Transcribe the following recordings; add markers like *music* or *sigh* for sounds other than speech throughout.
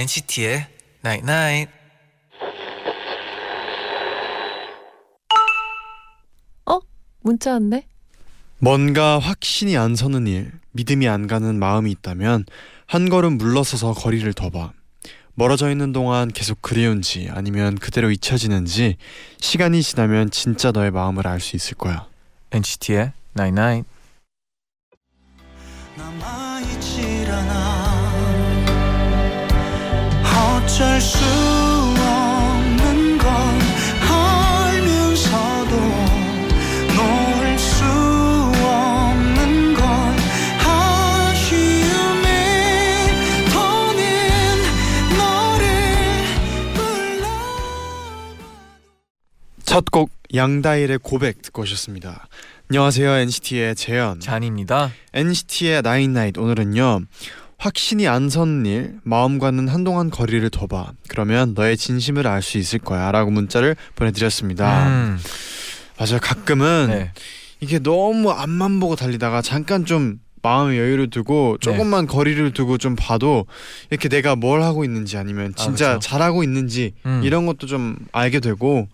NCT의 Night Night. 문자 왔네. 뭔가 확신이 안 서는 일, 믿음이 안 가는 마음이 있다면 한 걸음 물러서서 거리를 더 봐. 멀어져 있는 동안 계속 그리운지 아니면 그대로 잊혀지는지 시간이 지나면 진짜 너의 마음을 알 수 있을 거야. NCT의 Night Night. 남아있질 않아 어쩔 수 첫 곡 양다일의 고백 듣고 오셨습니다. 안녕하세요 NCT의 재현. 잔입니다. NCT의 나인나잇 오늘은요 확신이 안 서는 일 마음과는 한동안 거리를 둬봐 그러면 너의 진심을 알 수 있을 거야라고 문자를 보내드렸습니다. 음, 맞아요 가끔은 네. 이게 너무 앞만 보고 달리다가 잠깐 좀 마음의 여유를 두고 네. 조금만 거리를 두고 좀 봐도 이렇게 내가 뭘 하고 있는지 아니면 아, 진짜 그쵸. 잘하고 있는지 음, 이런 것도 좀 알게 되고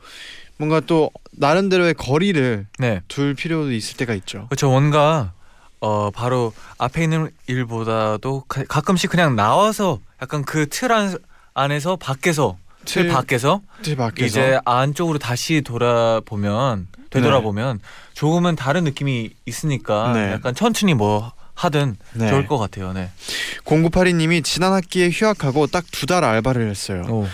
뭔가 또 나름대로의 거리를 네. 둘 필요도 있을 때가 있죠. 그렇죠. 뭔가 어 바로 앞에 있는 일보다도 가, 가끔씩 그냥 나와서 약간 그 틀 안에서 밖에서 틀 밖에서 틀 밖에서 이제 안쪽으로 다시 돌아보면 되돌아보면 조금은 다른 느낌이 있으니까 네. 약간 천천히 뭐 하든 네. 좋을 것 같아요. 네. 0982님이 지난 학기에 휴학하고 딱 두 달 알바를 했어요. 오.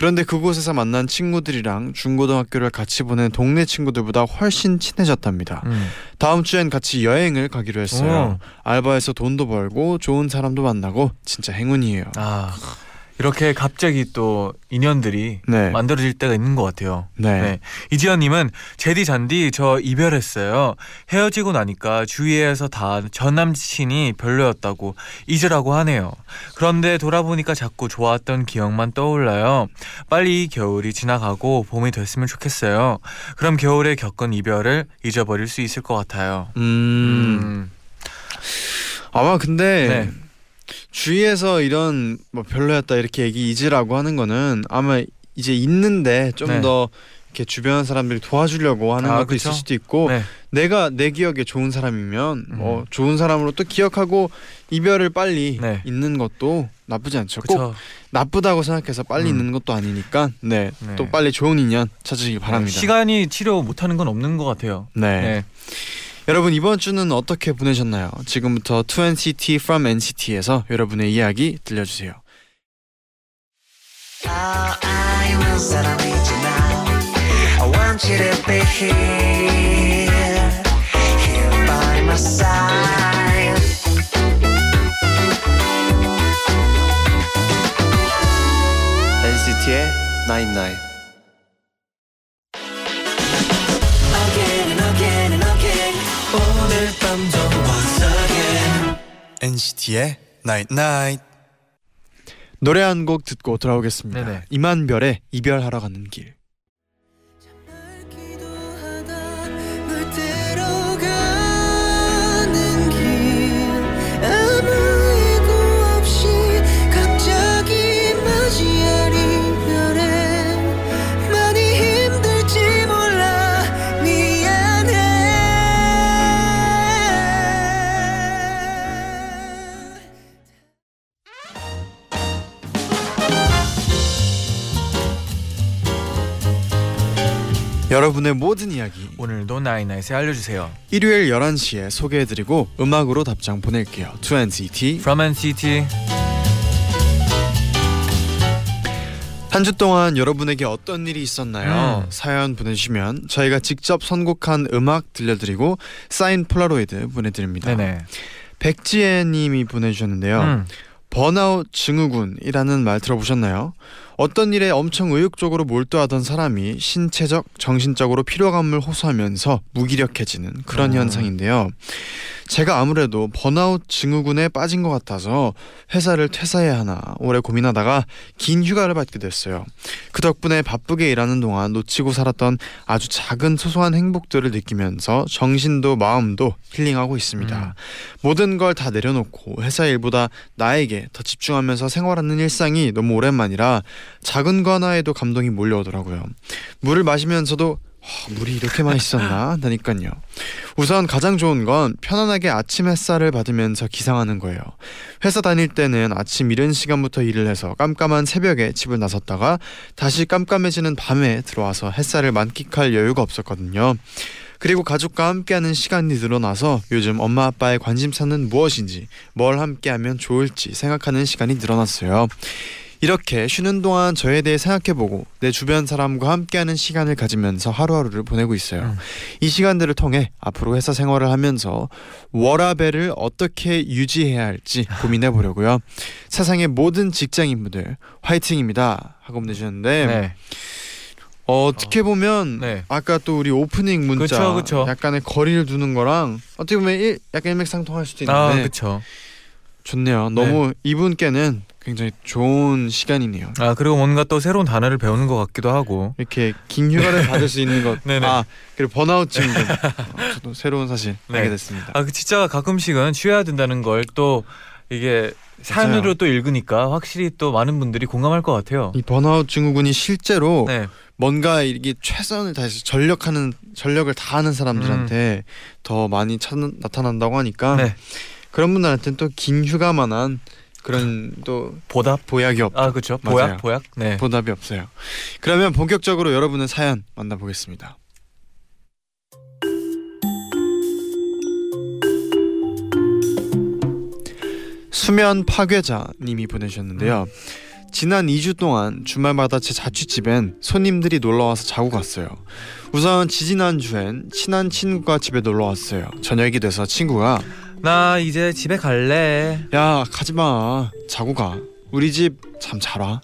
그런데 그곳에서 만난 친구들이랑 중고등학교를 같이 보낸 동네 친구들보다 훨씬 친해졌답니다. 음. 다음 주엔 같이 여행을 가기로 했어요. 알바에서 돈도 벌고 좋은 사람도 만나고 진짜 행운이에요. 아 이렇게 갑자기 또 인연들이 네. 만들어질 때가 있는 것 같아요. 네. 네. 이지연님은 제디 잔디 저 이별했어요. 헤어지고 나니까 주위에서 다 전 남친이 별로였다고 잊으라고 하네요. 그런데 돌아보니까 자꾸 좋았던 기억만 떠올라요. 빨리 이 겨울이 지나가고 봄이 됐으면 좋겠어요. 그럼 겨울에 겪은 이별을 잊어버릴 수 있을 것 같아요. 음. 음. 아마 근데 네. 주위에서 이런 뭐 별로였다 이렇게 얘기 잊으라고 하는 거는 아마 이제 있는데 좀 네. 더 이렇게 주변 사람들이 도와주려고 하는 아, 것도 그쵸? 있을 수도 있고 네. 내가 내 기억에 좋은 사람이면 뭐 음. 좋은 사람으로 또 기억하고 이별을 빨리 네. 잊는 것도 나쁘지 않죠. 꼭 그렇죠. 나쁘다고 생각해서 빨리 음. 잊는 것도 아니니까 네. 네. 또 빨리 좋은 인연 찾으시길 바랍니다. 시간이 치료 못하는 건 없는 것 같아요. 네. 여러분 이번 주는 어떻게 보내셨나요? 지금부터 To NCT From NCT에서 여러분의 이야기 들려주세요. NCT의 99 NCT의 Night Night 노래 한 곡 듣고 돌아오겠습니다. 네네. 이만별의 이별하러 가는 길. 여러분의 모든 이야기 오늘도 나이나잇에 알려주세요. 일요일 11시에 소개해드리고 음악으로 답장 보낼게요. 2NCT From NCT. 한 주 동안 여러분에게 어떤 일이 있었나요? 음. 사연 보내주시면 저희가 직접 선곡한 음악 들려드리고 사인 폴라로이드 보내드립니다. 네네. 백지혜님이 보내주셨는데요. 음. 번아웃 증후군이라는 말 들어보셨나요? 어떤 일에 엄청 의욕적으로 몰두하던 사람이 신체적, 정신적으로 피로감을 호소하면서 무기력해지는 그런 어. 현상인데요. 제가 아무래도 번아웃 증후군에 빠진 것 같아서 회사를 퇴사해야 하나 오래 고민하다가 긴 휴가를 받게 됐어요. 그 덕분에 바쁘게 일하는 동안 놓치고 살았던 아주 작은 소소한 행복들을 느끼면서 정신도 마음도 힐링하고 있습니다. 음. 모든 걸 다 내려놓고 회사 일보다 나에게 더 집중하면서 생활하는 일상이 너무 오랜만이라 작은 거 하나에도 감동이 몰려오더라고요. 물을 마시면서도 와, 물이 이렇게 맛있었나 하니까요. 우선 가장 좋은 건 편안하게 아침 햇살을 받으면서 기상하는 거예요. 회사 다닐 때는 아침 이른 시간부터 일을 해서 깜깜한 새벽에 집을 나섰다가 다시 깜깜해지는 밤에 들어와서 햇살을 만끽할 여유가 없었거든요. 그리고 가족과 함께하는 시간이 늘어나서 요즘 엄마 아빠의 관심사는 무엇인지 뭘 함께하면 좋을지 생각하는 시간이 늘어났어요. 이렇게 쉬는 동안 저에 대해 생각해보고 내 주변 사람과 함께하는 시간을 가지면서 하루하루를 보내고 있어요. 음. 이 시간들을 통해 앞으로 회사 생활을 하면서 워라벨을 어떻게 유지해야 할지 고민해 보려고요. *laughs* 세상의 모든 직장인분들 화이팅입니다 하고 보내주셨는데 네. 어, 어떻게 보면 네. 아까 또 우리 오프닝 문자 그쵸, 그쵸. 약간의 거리를 두는 거랑 어떻게 보면 일, 약간 일맥상통할 수도 아, 있는데 그렇죠. 좋네요. 너무 이분께는 굉장히 좋은 시간이네요. 아, 그리고 뭔가 또 새로운 단어를 배우는 것 같기도 하고. 이렇게 긴 휴가를 받을 수 있는 것. *laughs* 네네. 아 그리고 번아웃 증후군. *laughs* 어, 저도 새로운 사실 네. 알게 됐습니다. 아, 그 진짜 가끔씩은 쉬어야 된다는 걸 또 이게 사연으로 맞아요. 또 읽으니까 확실히 또 많은 분들이 공감할 것 같아요. 이 번아웃 증후군이 실제로 네. 뭔가 이게 최선을 다해서 전력하는 전력을 다하는 사람들한테 더 많이 찾, 나타난다고 하니까 음. 네. 그런 분들한테는 또 긴 휴가만한 그런 또 보답. 보약이 없 아, 그렇죠. 맞아요. 보약, 보약. 네. 보답이 없어요. 그러면 본격적으로 여러분의 사연 만나보겠습니다. 수면 파괴자님이 보내주셨는데요. 지난 2주 동안 주말마다 제 자취집엔 손님들이 놀러 와서 자고 갔어요. 우선 지지난 주엔 친한 친구가 집에 놀러 왔어요. 저녁이 돼서 친구가 나 이제 집에 갈래. 야 가지마 자고 가 우리 집 잠 잘 와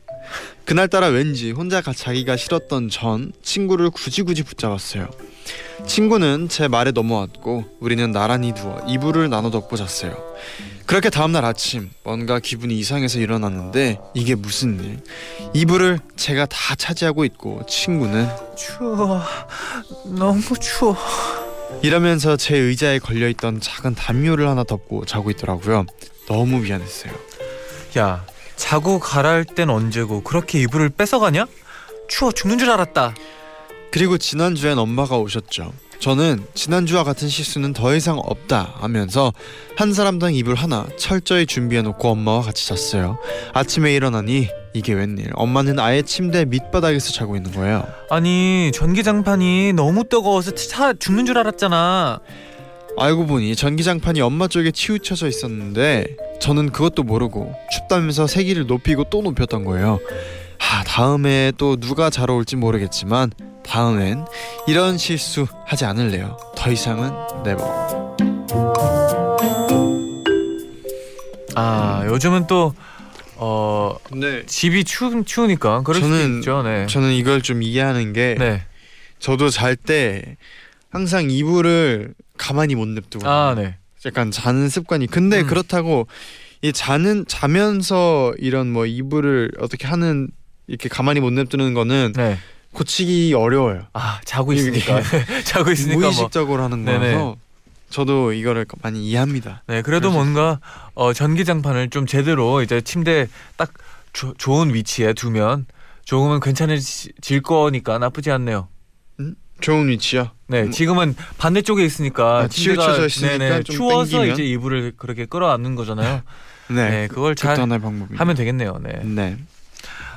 그날따라 왠지 혼자 가 자기가 싫었던 전 친구를 굳이 굳이 붙잡았어요 친구는 제 말에 넘어왔고 우리는 나란히 누워 이불을 나눠 덮고 잤어요 그렇게 다음날 아침 뭔가 기분이 이상해서 일어났는데 이게 무슨 일 이불을 제가 다 차지하고 있고 친구는 추워. 너무 추워. 이러면서 제 의자에 걸려있던 작은 담요를 하나 덮고 자고 있더라고요 너무 미안했어요 야, 자고 가라 할땐 언제고 그렇게 이불을 뺏어가냐? 추워 죽는 줄 알았다. 그리고 지난주엔 엄마가 오셨죠. 저는 지난주와 같은 실수는 더 이상 없다 하면서 한 사람당 이불 하나 철저히 준비해 놓고 엄마와 같이 잤어요. 아침에 일어나니 이게 웬일? 엄마는 아예 침대 밑바닥에서 자고 있는 거예요. 아니 전기장판이 너무 뜨거워서 차 죽는 줄 알았잖아. 알고 보니 전기장판이 엄마 쪽에 치우쳐져 있었는데 저는 그것도 모르고 춥다면서 세기를 높이고 또 높였던 거예요. 하, 다음에 또 누가 자러 올지 모르겠지만 다음엔 이런 실수 하지 않을래요. 더 이상은 네버. 아 요즘은 또 어. 근데 집이 추, 추우니까 그럴 수도 저는- 있죠. 네. 저는 이걸 좀 이해하는 게 네. 저도 잘 때 항상 이불을 가만히 못 냅두고 아 네. 약간 자는 습관이 근데 음. 그렇다고 이 자는 자면서 이런 뭐 이불을 어떻게 하는 이렇게 가만히 못 냅두는 거는 네. 고치기 어려워요. 아 자고 있으니까 *laughs* 자고 있으니까 뭐. 무의식적으로 하는 네네. 거라서 저도 이거를 많이 이해합니다. 네. 그래도 뭔가 어, 전기장판을 좀 제대로 이제 침대 딱 조, 좋은 위치에 두면 조금은 괜찮아질 거니까 나쁘지 않네요. 좋은 위치요. 네, 음. 지금은 반대쪽에 있으니까 아, 침대가 네네, 좀 추워서 땡기면? 이제 이불을 그렇게 끌어안는 거잖아요. *laughs* 네, 네, 그걸 잘. 하면 되겠네요. 네. 네.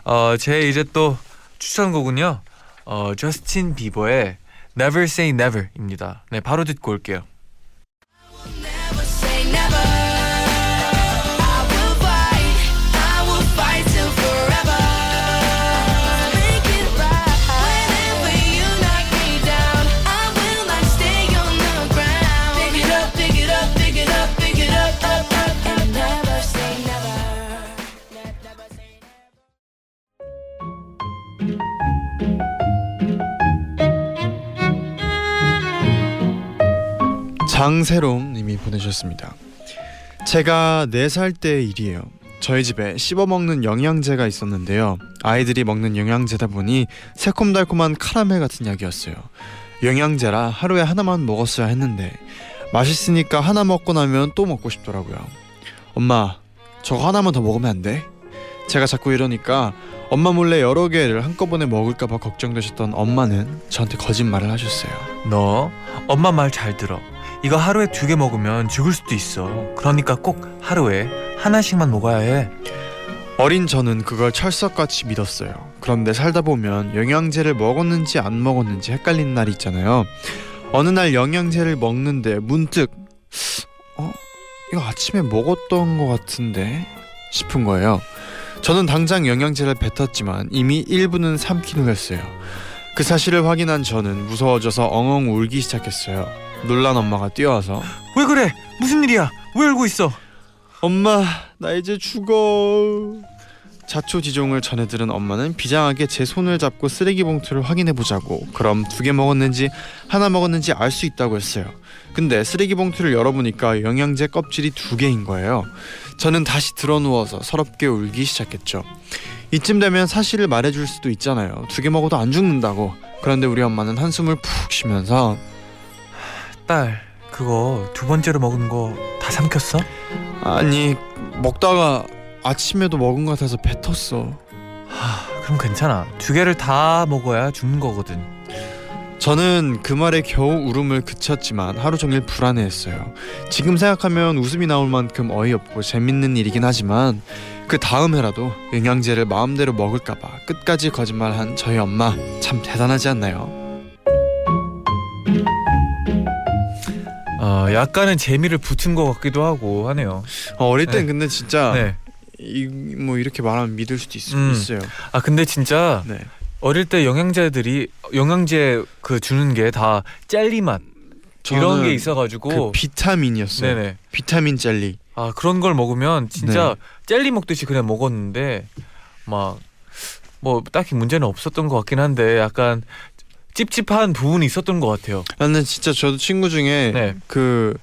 어, 제 이제 또 추천곡은요. 어, 저스틴 비버의 Never Say Never입니다. 네, 바로 듣고 올게요. 장세롬 님이 보내주셨습니다. 제가 4살 때 일이에요. 저희 집에 씹어먹는 영양제가 있었는데요. 아이들이 먹는 영양제다 보니 새콤달콤한 카라멜 같은 약이었어요. 영양제라 하루에 하나만 먹었어야 했는데 맛있으니까 하나 먹고 나면 또 먹고 싶더라고요. 엄마, 저거 하나만 더 먹으면 안 돼? 제가 자꾸 이러니까 엄마 몰래 여러 개를 한꺼번에 먹을까봐 걱정되셨던 엄마는 저한테 거짓말을 하셨어요. 너 엄마 말 잘 들어. 이거 하루에 두 개 먹으면 죽을 수도 있어. 그러니까 꼭 하루에 하나씩만 먹어야 해. 어린 저는 그걸 철석같이 믿었어요. 그런데 살다 보면 영양제를 먹었는지 안 먹었는지 헷갈리는 날이 있잖아요. 어느 날 영양제를 먹는데 문득 어 이거 아침에 먹었던 것 같은데 싶은 거예요. 저는 당장 영양제를 뱉었지만 이미 1분은 삼키는 했어요. 그 사실을 확인한 저는 무서워져서 엉엉 울기 시작했어요. 놀란 엄마가 뛰어와서 왜 그래? 무슨 일이야? 왜 울고 있어? 엄마 나 이제 죽어 자초지종을 전해 들은 엄마는 비장하게 제 손을 잡고 쓰레기 봉투를 확인해 보자고 그럼 두 개 먹었는지 하나 먹었는지 알 수 있다고 했어요 근데 쓰레기 봉투를 열어보니까 영양제 껍질이 두 개인 거예요 저는 다시 드러누워서 서럽게 울기 시작했죠 이쯤 되면 사실을 말해줄 수도 있잖아요 두 개 먹어도 안 죽는다고 그런데 우리 엄마는 한숨을 푹 쉬면서 딸, 그거 두 번째로 먹은 거 다 삼켰어? 아니 먹다가 아침에도 먹은 것 같아서 뱉었어 하, 그럼 괜찮아. 두 개를 다 먹어야 죽는 거거든. 저는 그 말에 겨우 울음을 그쳤지만 하루 종일 불안해했어요. 지금 생각하면 웃음이 나올 만큼 어이없고 재밌는 일이긴 하지만 그 다음 해라도 영양제를 마음대로 먹을까봐 끝까지 거짓말한 저희 엄마 참 대단하지 않나요? 어, 약간은 재미를 붙은 것 같기도 하고 하네요. 어, 어릴 땐 네. 근데 진짜 네. 이, 뭐 이렇게 말하면 믿을 수도 있, 음. 있어요. 아 근데 진짜 네. 어릴 때 영양제들이 영양제 그 주는 게 다 젤리 맛 이런 저는 게 있어가지고 그 비타민이었어요. 네네. 비타민 젤리. 아 그런 걸 먹으면 진짜 네. 젤리 먹듯이 그냥 먹었는데 막 뭐 딱히 문제는 없었던 것 같긴 한데 약간 찝찝한 부분이 있었던 것 같아요. 나는 진짜 저도 친구 중에 네. 그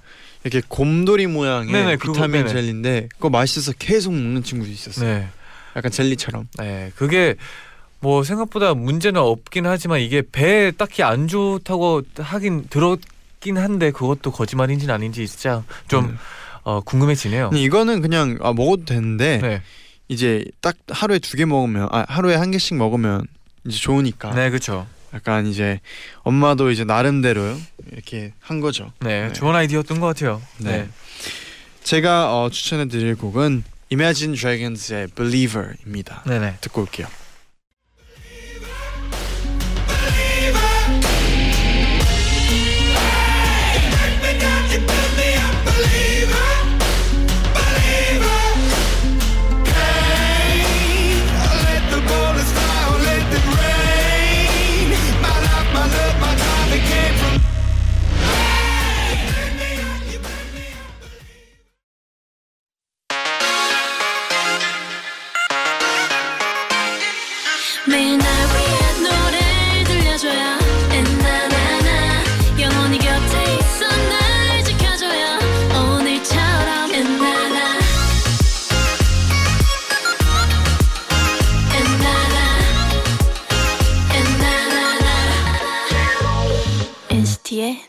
이렇게 곰돌이 모양의 네네, 그거, 비타민 네네. 젤리인데 그거 맛있어서 계속 먹는 친구도 있었어요. 네. 약간 젤리처럼. 네. 그게 뭐 생각보다 문제는 없긴 하지만 이게 배에 딱히 안 좋다고 하긴 들었긴 한데 그것도 거짓말인지는 아닌지 진짜 좀 음. 어, 궁금해지네요. 이거는 그냥 아, 먹어도 되는데 네. 이제 딱 하루에 두 개 먹으면 아 하루에 한 개씩 먹으면 이제 좋으니까 네, 그렇죠. 약간 이제 엄마도 이제 나름대로 이렇게 한 거죠. 네, 네. 좋은 아이디어였던 것 같아요. 네. 네. 제가 어, 추천해드릴 곡은 Imagine Dragons의 Believer입니다. 네, 네. 듣고 올게요.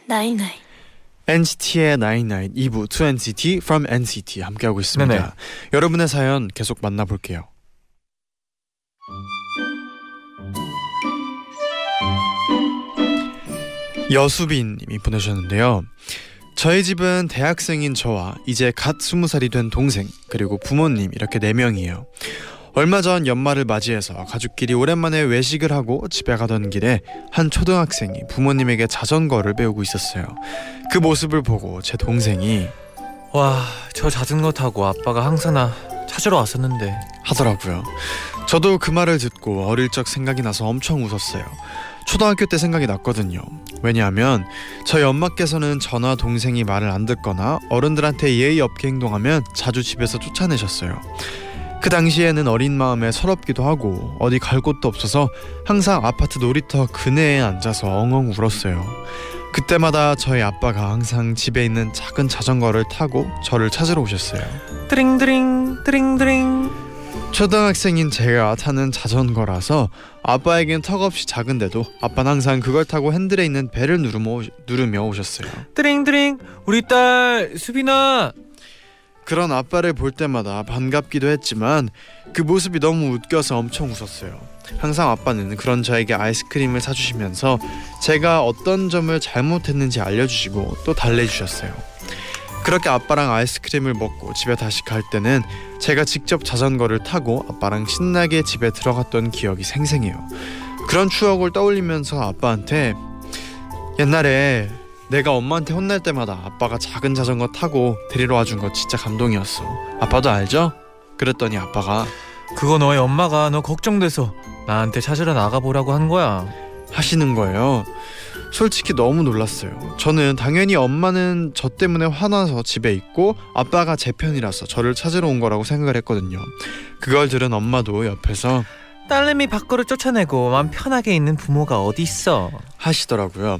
나잇나잇 NCT의 99 2부 2NCT from NCT 함께하고 있습니다. 네네. 여러분의 사연 계속 만나볼게요. 여수빈님이 보내셨는데요. 저희 집은 대학생인 저와 이제 갓 스무 살이 된 동생 그리고 부모님 이렇게 네 명이에요. 얼마 전 연말을 맞이해서 가족끼리 오랜만에 외식을 하고 집에 가던 길에 한 초등학생이 부모님에게 자전거를 배우고 있었어요. 그 모습을 보고 제 동생이 와, 저 자전거 타고 아빠가 항상 나 찾으러 왔었는데. 하더라고요. 저도 그 말을 듣고 어릴 적 생각이 나서 엄청 웃었어요. 초등학교 때 생각이 났거든요. 왜냐하면 저희 엄마께서는 저나 동생이 말을 안 듣거나 어른들한테 예의 없게 행동하면 자주 집에서 쫓아내셨어요. 그 당시에는 어린 마음에 서럽기도 하고 어디 갈 곳도 없어서 항상 아파트 놀이터 그네에 앉아서 엉엉 울었어요. 그때마다 저희 아빠가 항상 집에 있는 작은 자전거를 타고 저를 찾으러 오셨어요. 드링드링 드링드링 초등학생인 제가 타는 자전거라서 아빠에겐 턱없이 작은데도 아빠는 항상 그걸 타고 핸들에 있는 벨을 누르며, 누르며 오셨어요. 드링드링 우리 딸 수빈아 그런 아빠를 볼 때마다 반갑기도 했지만 그 모습이 너무 웃겨서 엄청 웃었어요. 항상 아빠는 그런 저에게 아이스크림을 사주시면서 제가 어떤 점을 잘못했는지 알려주시고 또 달래주셨어요. 그렇게 아빠랑 아이스크림을 먹고 집에 다시 갈 때는 제가 직접 자전거를 타고 아빠랑 신나게 집에 들어갔던 기억이 생생해요. 그런 추억을 떠올리면서 아빠한테 옛날에 내가 엄마한테 혼날 때마다 아빠가 작은 자전거 타고 데리러 와준 거 진짜 감동이었어. 아빠도 알죠? 그랬더니 아빠가 그거 너의 엄마가 너 걱정돼서 나한테 찾으러 나가보라고 한 거야 하시는 거예요. 솔직히 너무 놀랐어요. 저는 당연히 엄마는 저 때문에 화나서 집에 있고 아빠가 제 편이라서 저를 찾으러 온 거라고 생각을 했거든요. 그걸 들은 엄마도 옆에서 딸내미 밖으로 쫓아내고 마음 편하게 있는 부모가 어디 있어 하시더라고요.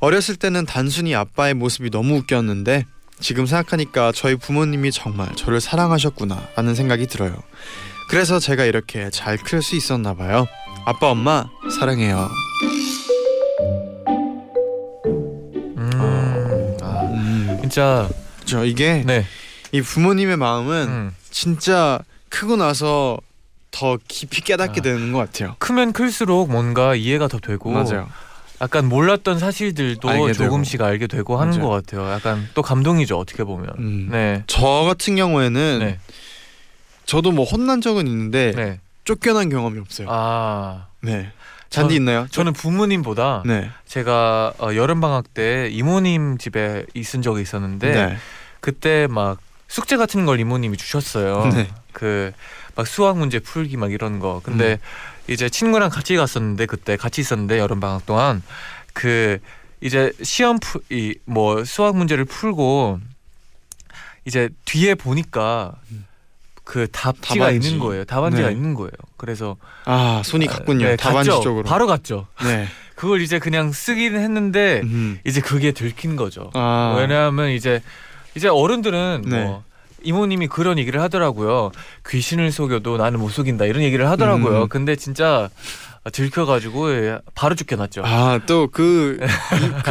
어렸을 때는 단순히 아빠의 모습이 너무 웃겼는데 지금 생각하니까 저희 부모님이 정말 저를 사랑하셨구나 라는 생각이 들어요. 그래서 제가 이렇게 잘 클 수 있었나 봐요. 아빠 엄마 사랑해요. 음, 아, 음, 진짜 저 이게 네 이 부모님의 마음은 음. 진짜 크고 나서 더 깊이 깨닫게 아. 되는 것 같아요. 크면 클수록 뭔가 이해가 더 되고 맞아요. 약간 몰랐던 사실들도 알게 되고. 조금씩 알게 되고 하는 맞아요. 것 같아요. 약간 또 감동이죠 어떻게 보면. 음. 네. 저 같은 경우에는 네. 저도 뭐 혼난 적은 있는데 네. 쫓겨난 경험이 없어요. 아 네. 잔디 저- 있나요? 저는 부모님보다 네. 제가 어, 여름 방학 때 이모님 집에 있은 적이 있었는데 네. 그때 막 숙제 같은 걸 이모님이 주셨어요. 네. 그막 수학 문제 풀기 막 이런 거. 근데 음. 이제 친구랑 같이 갔었는데 그때 같이 있었는데 여름 방학 동안 그 이제 시험 이뭐 수학 문제를 풀고 이제 뒤에 보니까 음. 그 답지가 답안지. 있는 거예요. 답안지가 네. 있는 거예요. 그래서 아 손이 갔군요. 네, 답안지 갔죠. 쪽으로. 바로 갔죠. 네. *laughs* 그걸 이제 그냥 쓰기는 했는데 음. 이제 그게 들킨 거죠. 아. 왜냐하면 이제 이제 어른들은 네. 뭐 이모님이 그런 얘기를 하더라고요. 귀신을 속여도 나는 못 속인다 이런 얘기를 하더라고요. 음. 근데 진짜 들켜가지고 예, 바로 쫓겨났죠. 아또그그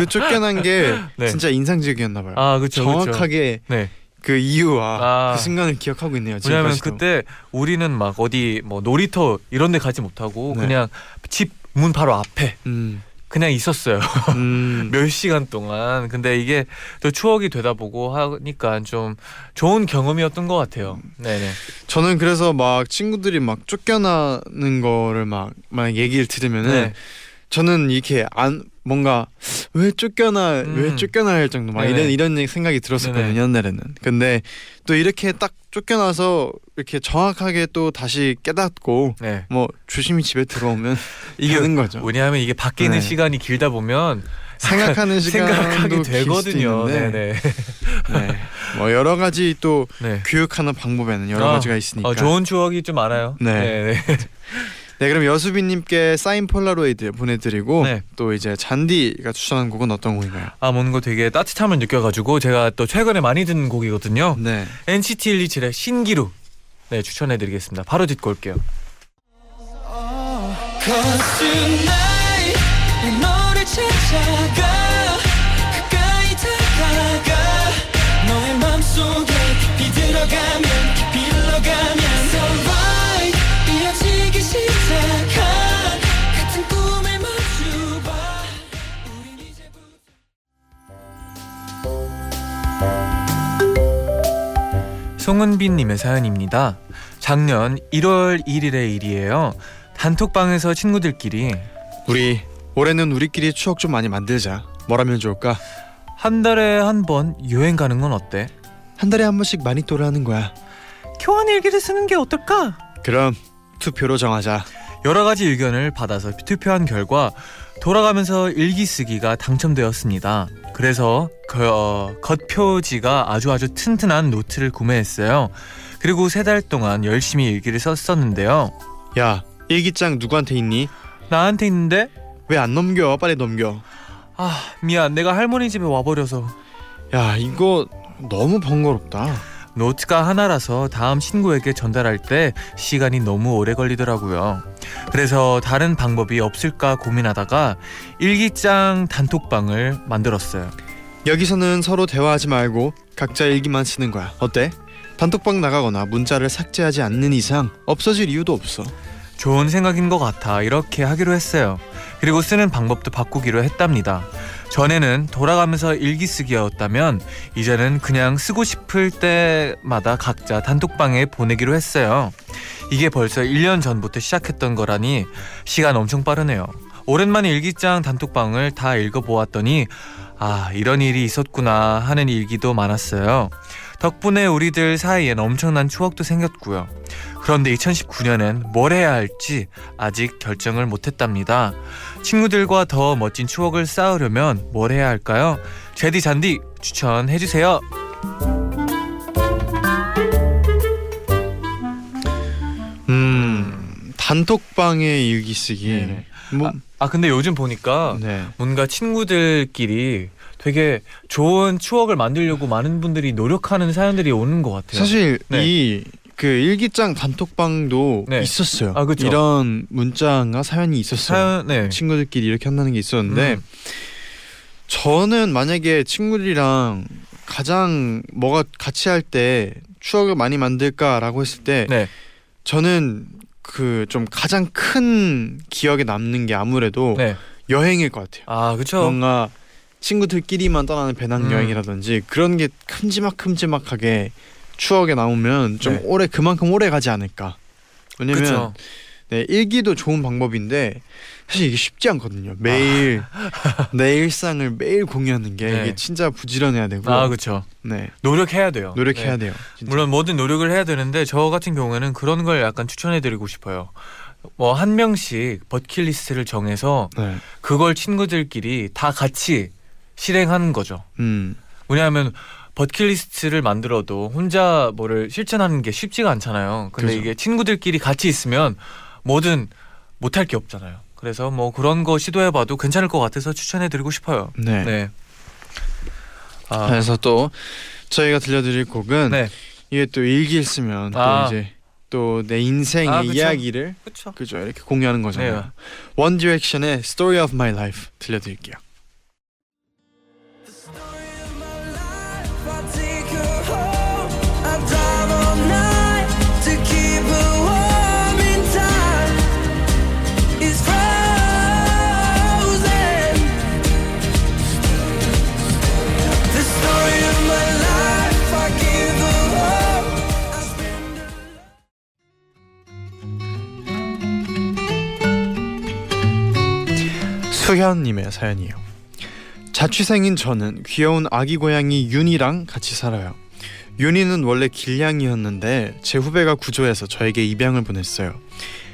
쫓겨난 게 *laughs* 네. 진짜 인상적이었나 봐요. 아 그렇죠. 정확하게 네. 그 이유와 아. 그 순간을 기억하고 있네요. 왜냐하면. 그때 우리는 막 어디 뭐 놀이터 이런 데 가지 못하고 네. 그냥 집 문 바로 앞에 음. 그냥 있었어요. *laughs* 음. 몇 시간 동안. 근데 이게 또 추억이 되다 보고 하니까 좀 좋은 경험이었던 것 같아요. 네네. 저는 그래서 막 친구들이 막 쫓겨나는 거를 막, 막 얘기를 들으면은 네. 저는 이렇게 안 뭔가 왜 쫓겨나 음. 왜 쫓겨나 할 정도 막 네네. 이런 이런 생각이 들었었거든요 네네. 옛날에는 근데 또 이렇게 딱 쫓겨나서 이렇게 정확하게 또 다시 깨닫고 네. 뭐 조심히 집에 들어오면 *laughs* 이게 되는 거죠 왜냐하면 이게 밖에 있는 네. 시간이 길다 보면 생각하는 *laughs* 시간도 되거든요. 네네. *laughs* 네. 뭐 여러 가지 또 네. 교육하는 방법에는 여러 아, 가지가 있으니까 어, 좋은 추억이 좀 많아요. 네. 네 그럼 여수빈님께 사인 폴라로이드 보내드리고 네. 또 이제 잔디가 추천한 곡은 어떤 곡인가요? 아 뭔가 되게 따뜻함을 느껴가지고 제가 또 최근에 많이 듣는 곡이거든요. 네. NCT 127의 신기루. 네 추천해드리겠습니다. 바로 듣고 올게요. 송은빈님의 사연입니다. 작년 1월 1일의 일이에요. 단톡방에서 친구들끼리 우리 올해는 우리끼리 추억 좀 많이 만들자. 뭐라면 좋을까? 한 달에 한 번 여행 가는 건 어때? 한 달에 한 번씩 마니또를 하는 거야. 교환 일기를 쓰는 게 어떨까? 그럼 투표로 정하자. 여러 가지 의견을 받아서 투표한 결과 돌아가면서 일기 쓰기가 당첨되었습니다. 그래서 그, 어, 겉표지가 아주 아주 튼튼한 노트를 구매했어요. 그리고 세 달 동안 열심히 일기를 썼었는데요. 야 일기장 누구한테 있니? 나한테 있는데 왜 안 넘겨? 빨리 넘겨. 아 미안 내가 할머니 집에 와버려서 야 이거 너무 번거롭다. 노트가 하나라서 다음 친구에게 전달할 때 시간이 너무 오래 걸리더라고요. 그래서 다른 방법이 없을까 고민하다가 일기장 단톡방을 만들었어요. 여기서는 서로 대화하지 말고 각자 일기만 쓰는 거야. 어때? 단톡방 나가거나 문자를 삭제하지 않는 이상 없어질 이유도 없어. 좋은 생각인 것 같아 이렇게 하기로 했어요. 그리고 쓰는 방법도 바꾸기로 했답니다. 전에는 돌아가면서 일기 쓰기였다면 이제는 그냥 쓰고 싶을 때마다 각자 단톡방에 보내기로 했어요. 이게 벌써 1년 전부터 시작했던 거라니 시간 엄청 빠르네요. 오랜만에 일기장 단톡방을 다 읽어보았더니 아 이런 일이 있었구나 하는 일기도 많았어요. 덕분에 우리들 사이엔 엄청난 추억도 생겼고요. 그런데 2019년엔 뭘 해야 할지 아직 결정을 못했답니다. 친구들과 더 멋진 추억을 쌓으려면 뭘 해야 할까요? 제디 잔디 추천해 주세요. 음 단톡방에 일기 쓰기. 네네. 뭐아 근데 요즘 보니까 네. 뭔가 친구들끼리 되게 좋은 추억을 만들려고 많은 분들이 노력하는 사연들이 오는 것 같아요. 사실 네. 이그 일기장 단톡방도 네. 있었어요. 아, 그쵸. 이런 문자가 사연이 있었어요. 사연 네. 친구들끼리 이렇게 한다는 게 있었는데 음. 저는 만약에 친구들이랑 가장 뭐가 같이 할 때 추억을 많이 만들까라고 했을 때 네. 저는 그 좀 가장 큰 기억에 남는 게 아무래도 네. 여행일 것 같아요. 아 그렇죠. 뭔가 친구들끼리만 떠나는 배낭 음. 여행이라든지 그런 게 큼지막큼지막하게 추억에 남으면 좀 네. 오래 그만큼 오래 가지 않을까. 왜냐면. 네, 일기도 좋은 방법인데 사실 이게 쉽지 않거든요. 매일 내 일상을 매일 공유하는 게 아. 네. 이게 진짜 부지런해야 되고 아 그렇죠. 네, 노력해야 돼요. 노력해야 네. 돼요. 진짜. 물론 뭐든 노력을 해야 되는데 저 같은 경우에는 그런 걸 약간 추천해드리고 싶어요. 뭐 한 명씩 버킷리스트를 정해서 네. 그걸 친구들끼리 다 같이 실행하는 거죠. 음, 왜냐하면 버킷리스트를 만들어도 혼자 뭐를 실천하는 게 쉽지가 않잖아요. 근데 그죠. 이게 친구들끼리 같이 있으면 뭐든 못할 게 없잖아요. 그래서 뭐 그런 거 시도해봐도 괜찮을 것 같아서 추천해드리고 싶어요. 네. 네. 아, 그래서 또 저희가 들려드릴 곡은 네. 이게 또 일기를 쓰면 아. 또 이제 또 내 인생의 아, 그쵸. 이야기를 그렇죠. 그죠 이렇게 공유하는 거잖아요. 네. One Direction의 Story of My Life 들려드릴게요. 수현님의 사연이에요. 자취생인 저는 귀여운 아기 고양이 윤이랑 같이 살아요. 윤이는 원래 길냥이였는데 제 후배가 구조해서 저에게 입양을 보냈어요.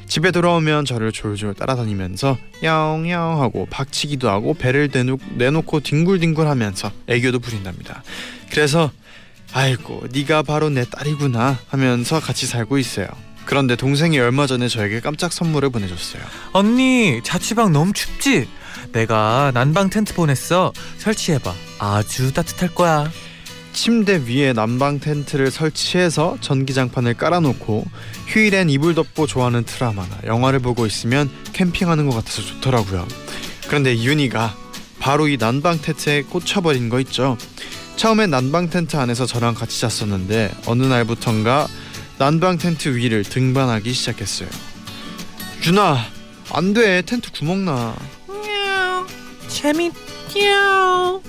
집에 돌아오면 저를 졸졸 따라다니면서 야옹야옹 하고 박치기도 하고 배를 내놓, 내놓고 뒹굴뒹굴 하면서 애교도 부린답니다. 그래서 아이고 네가 바로 내 딸이구나 하면서 같이 살고 있어요. 그런데 동생이 얼마 전에 저에게 깜짝 선물을 보내줬어요. 언니 자취방 너무 춥지? 내가 난방 텐트 보냈어. 설치해봐. 아주 따뜻할 거야. 침대 위에 난방 텐트를 설치해서 전기장판을 깔아놓고 휴일엔 이불 덮고 좋아하는 드라마나 영화를 보고 있으면 캠핑하는 것 같아서 좋더라고요. 그런데 윤희가 바로 이 난방 텐트에 꽂혀버린 거 있죠. 처음엔 난방 텐트 안에서 저랑 같이 잤었는데 어느 날부턴가 난방 텐트 위를 등반하기 시작했어요. 윤아, 안 돼. 텐트 구멍 나. 재밌죠.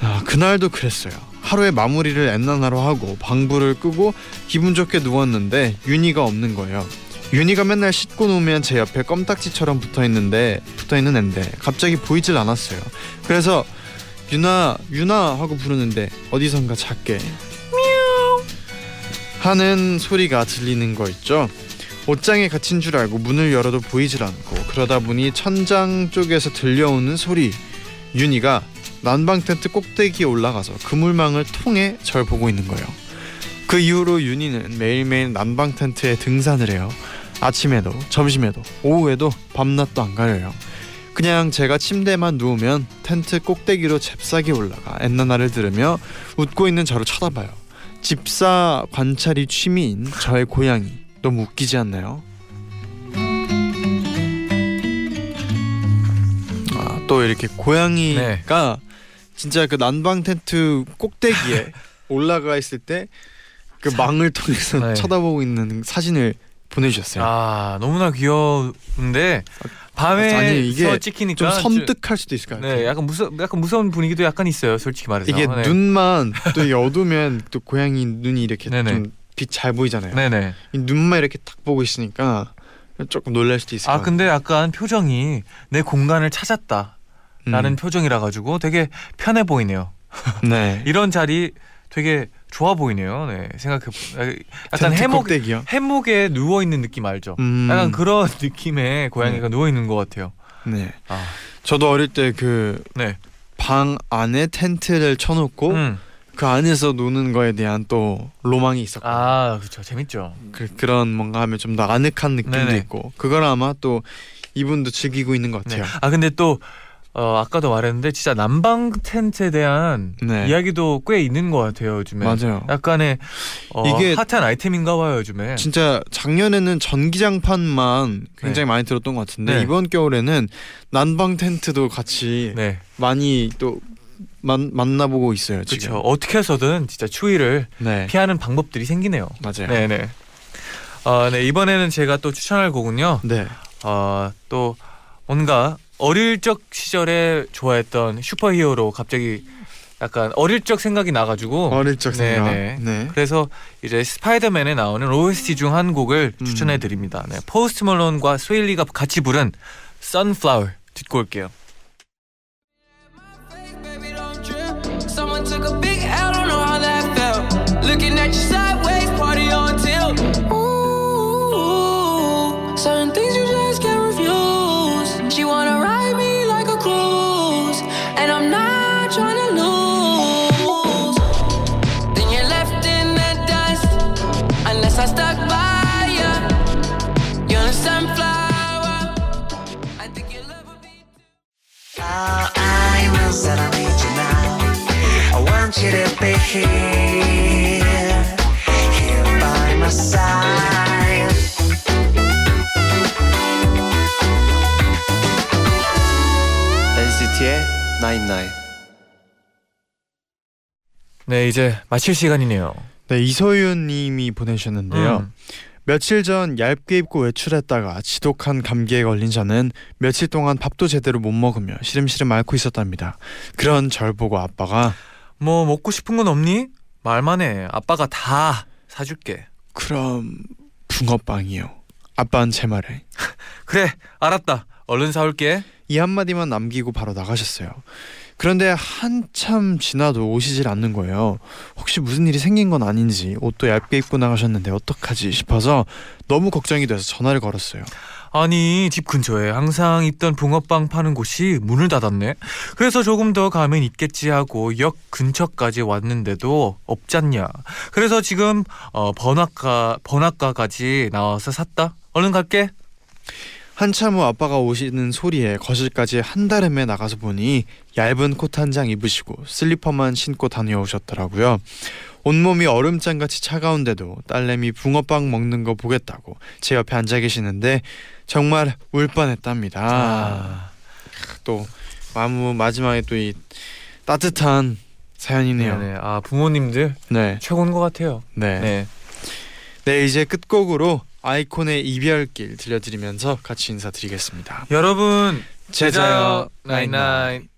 아, 그날도 그랬어요. 하루의 마무리를 엔나나로 하고 방불을 끄고 기분 좋게 누웠는데 윤희가 없는 거예요. 윤희가 맨날 씻고 놓으면 제 옆에 껌딱지처럼 붙어 있는데 붙어 있는 앤데 갑자기 보이질 않았어요. 그래서 윤아 윤아 하고 부르는데 어디선가 작게 하는 소리가 들리는 거 있죠. 옷장에 갇힌 줄 알고 문을 열어도 보이질 않고 그러다 보니 천장 쪽에서 들려오는 소리 윤희가 난방 텐트 꼭대기에 올라가서 그물망을 통해 절 보고 있는 거예요. 그 이후로 윤희는 매일매일 난방 텐트에 등산을 해요. 아침에도 점심에도 오후에도 밤낮도 안 가려요. 그냥 제가 침대에만 누우면 텐트 꼭대기로 잽싸게 올라가 엔나나를 들으며 웃고 있는 저를 쳐다봐요. 집사 관찰이 취미인 저의 고양이 너무 웃기지 않나요? 아, 또 이렇게 고양이가 진짜 그 난방 텐트 꼭대기에 *laughs* 올라가 있을 때 그 망을 통해서 네. 쳐다보고 있는 사진을 보내주셨어요. 아 너무나 귀여운데 밤에 아니, 이게 서 찍히니까 좀 섬뜩할 수도 있을 것 같아요. 네, 약간 무서 약간 무서운 분위기도 약간 있어요, 솔직히 말해서. 이게 네. 눈만 또 어두면 또 고양이 눈이 이렇게 네네. 좀 빛 잘 보이잖아요. 네네. 이 눈만 이렇게 딱 보고 있으니까 조금 놀랄 수도 있을 것아 같아요. 근데 약간 표정이 내 공간을 찾았다 라는 음. 표정이라 가지고 되게 편해 보이네요. 네. *laughs* 이런 자리 되게 좋아 보이네요. 네, 생각해 보- 약간 해목 꼭대기요. 해목에 누워 있는 느낌 알죠? 음. 약간 그런 *laughs* 느낌의 고양이가 누워 있는 것 같아요. 네. 아, 저도 어릴 때그방 네. 안에 텐트를 쳐놓고 음. 그 안에서 노는 거에 대한 또 로망이 있었고 아, 그렇죠. 재밌죠. 그, 그런 뭔가 하면 좀 더 아늑한 느낌도 네네. 있고 그걸 아마 또 이분도 즐기고 있는 것 네. 같아요. 아 근데 또 어, 아까도 말했는데 진짜 난방 텐트에 대한 네. 이야기도 꽤 있는 것 같아요 요즘에. 맞아요. 약간의 어, 이게 핫한 아이템인가 봐요 요즘에. 진짜 작년에는 전기장판만 굉장히 네. 많이 들었던 것 같은데 네. 이번 겨울에는 난방 텐트도 같이 네, 많이 또 만, 만나보고 있어요 지금. 그렇죠. 어떻게 해서든 진짜 추위를 네, 피하는 방법들이 생기네요. 맞아요. 네, 네. 어, 네 이번에는 제가 또 추천할 곡은요. 네. 어, 또 뭔가 어릴 적 시절에 좋아했던 슈퍼히어로 갑자기 약간 어릴 적 생각이 나가지고 어릴 적 생각. 네네. 네. 그래서 이제 스파이더맨에 나오는 OST 중 한 곡을 음. 추천해 드립니다. 네, 포스트 멀론과 스웨일리가 같이 부른 Sunflower 듣고 올게요. Looking at you sideways, party on tilt. Ooh, certain things you just can't refuse. She wanna ride me like a cruise, and I'm not trying to lose. Then you're left in the dust, unless I stuck by you. You're a sunflower. I think your love would be. Oh, I will suddenly you now. I want you to be here NCT의 Nine Nine. 네, 이제 마칠 시간이네요. 네, 이소윤 님이 보내주셨는데요. 음. 며칠 전 얇게 입고 외출했다가 지독한 감기에 걸린 저는 며칠 동안 밥도 제대로 못 먹으며 시름시름 앓고 있었답니다. 그런 절 보고 아빠가 뭐 먹고 싶은 건 없니? 말만 해. 아빠가 다 사줄게. 그럼 붕어빵이요. 아빠는 제 말에 *laughs* 그래, 알았다. 얼른 사올게. 이 한마디만 남기고 바로 나가셨어요. 그런데 한참 지나도 오시질 않는 거예요. 혹시 무슨 일이 생긴 건 아닌지 옷도 얇게 입고 나가셨는데 어떡하지 싶어서 너무 걱정이 돼서 전화를 걸었어요. 아니 집 근처에 항상 있던 붕어빵 파는 곳이 문을 닫았네. 그래서 조금 더 가면 있겠지 하고 역 근처까지 왔는데도 없잖냐. 그래서 지금 어, 번화가 번화가까지 나와서 샀다. 얼른 갈게. 한참 후 아빠가 오시는 소리에 거실까지 한달음에 나가서 보니 얇은 코트 한 장 입으시고 슬리퍼만 신고 다녀오셨더라고요. 온몸이 얼음장같이 차가운데도 딸내미 붕어빵 먹는 거 보겠다고 제 옆에 앉아 계시는데 정말 울 뻔했답니다. 아, 또 마무 마지막에 또 이 따뜻한 사연이네요. 네네. 아 부모님들 네, 최고인 것 같아요. 네, 네. 네. 이제 끝곡으로 아이콘의 이별길 들려드리면서 같이 인사드리겠습니다. 여러분 제자요 나인나인.